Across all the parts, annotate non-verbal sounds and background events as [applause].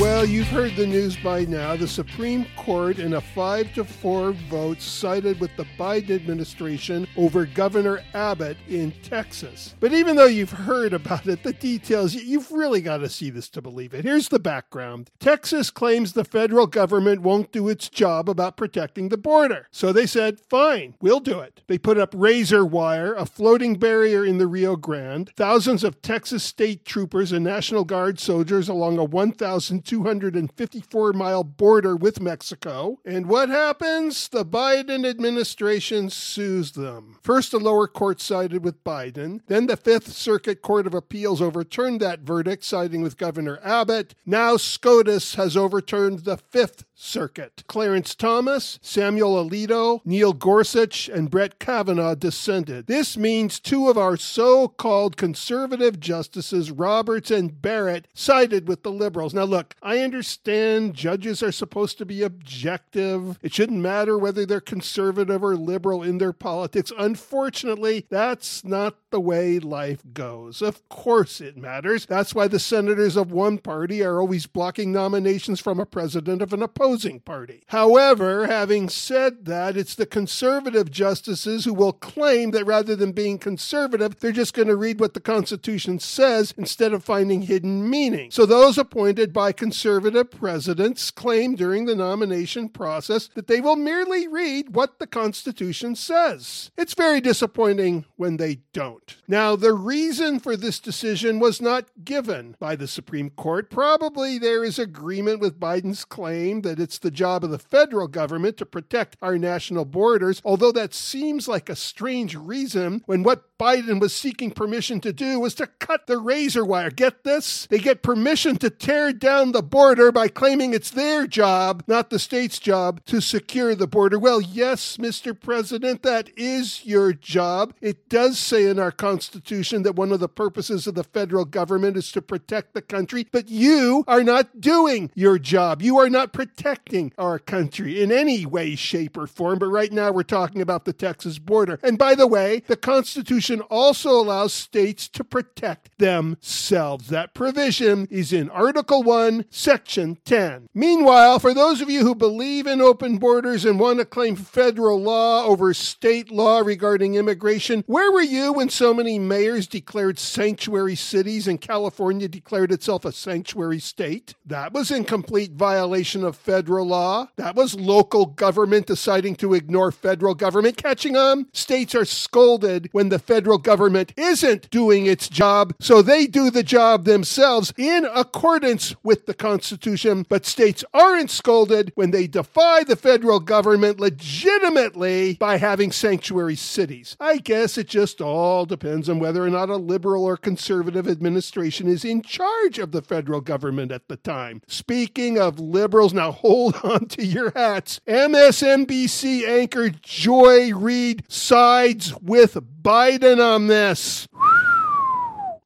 Well, you've heard the news by now. The Supreme Court, in a 5 to 4 vote, sided with the Biden administration over Governor Abbott in Texas. But even though you've heard about it, the details, you've really got to see this to believe it. Here's the background Texas claims the federal government won't do its job about protecting the border. So they said, fine, we'll do it. They put up razor wire, a floating barrier in the Rio Grande, thousands of Texas state troopers and National Guard soldiers along a 1,000 254 mile border with Mexico. And what happens? The Biden administration sues them. First, the lower court sided with Biden. Then, the Fifth Circuit Court of Appeals overturned that verdict, siding with Governor Abbott. Now, SCOTUS has overturned the Fifth Circuit. Clarence Thomas, Samuel Alito, Neil Gorsuch, and Brett Kavanaugh dissented. This means two of our so called conservative justices, Roberts and Barrett, sided with the liberals. Now, look, I understand judges are supposed to be objective. It shouldn't matter whether they're conservative or liberal in their politics. Unfortunately, that's not the way life goes. Of course, it matters. That's why the senators of one party are always blocking nominations from a president of an opposing party. However, having said that, it's the conservative justices who will claim that rather than being conservative, they're just going to read what the Constitution says instead of finding hidden meaning. So those appointed by conservative presidents claim during the nomination process that they will merely read what the Constitution says. It's very disappointing when they don't. Now, the reason for this decision was not given by the Supreme Court. Probably there is agreement with Biden's claim that it's the job of the federal government to protect our national borders, although that seems like a strange reason when what Biden was seeking permission to do was to cut the razor wire. Get this? They get permission to tear down the border by claiming it's their job, not the state's job, to secure the border. Well, yes, Mr. President, that is your job. It does say in our Constitution that one of the purposes of the federal government is to protect the country, but you are not doing your job. You are not protecting our country in any way, shape, or form. But right now we're talking about the Texas border. And by the way, the Constitution also allows states to protect themselves. That provision is in Article 1, Section 10. Meanwhile, for those of you who believe in open borders and want to claim federal law over state law regarding immigration, where were you when so many mayors declared sanctuary cities and California declared itself a sanctuary state? That was in complete violation of federal law. That was local government deciding to ignore federal government. Catching on? States are scolded when the federal government isn't doing its job, so they do the job themselves in accordance with the Constitution. But states aren't scolded when they defy the federal government legitimately by having sanctuary cities. I guess it just all depends on whether or not a liberal or conservative administration is in charge of the federal government at the time. Speaking of liberals, now hold [laughs] on to your hats. MSNBC anchor Joy Reid sides with Biden on this.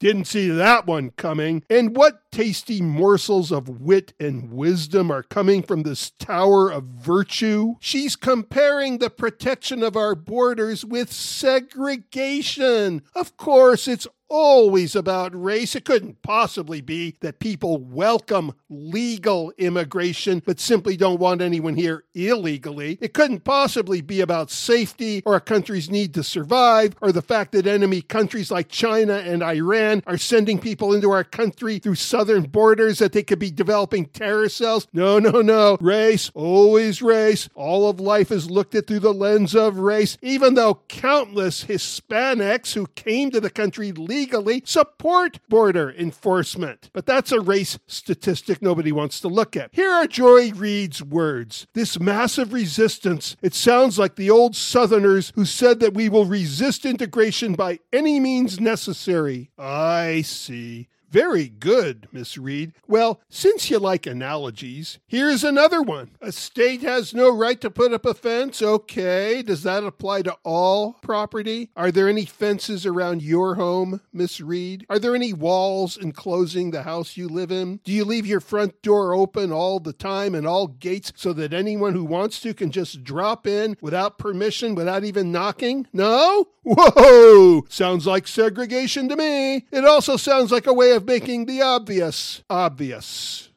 Didn't see that one coming. And what tasty morsels of wit and wisdom are coming from this tower of virtue? She's comparing the protection of our borders with segregation. Of course, it's always about race. It couldn't possibly be that people welcome legal immigration but simply don't want anyone here illegally. It couldn't possibly be about safety or a country's need to survive or the fact that enemy countries like China and Iran are sending people into our country through southern borders that they could be developing terror cells. No, no, no. Race, always race. All of life is looked at through the lens of race, even though countless Hispanics who came to the country legally support border enforcement. But that's a race statistic nobody wants to look at. Here are Joy Reid's words. This massive resistance, it sounds like the old Southerners who said that we will resist integration by any means necessary. I see. Very good, Miss Reid. Well, since you like analogies, here's another one. A state has no right to put up a fence. Okay. Does that apply to all property? Are there any fences around your home, Miss Reid? Are there any walls enclosing the house you live in? Do you leave your front door open all the time and all gates so that anyone who wants to can just drop in without permission, without even knocking? No? Whoa! Sounds like segregation to me. It also sounds like a way making the obvious obvious.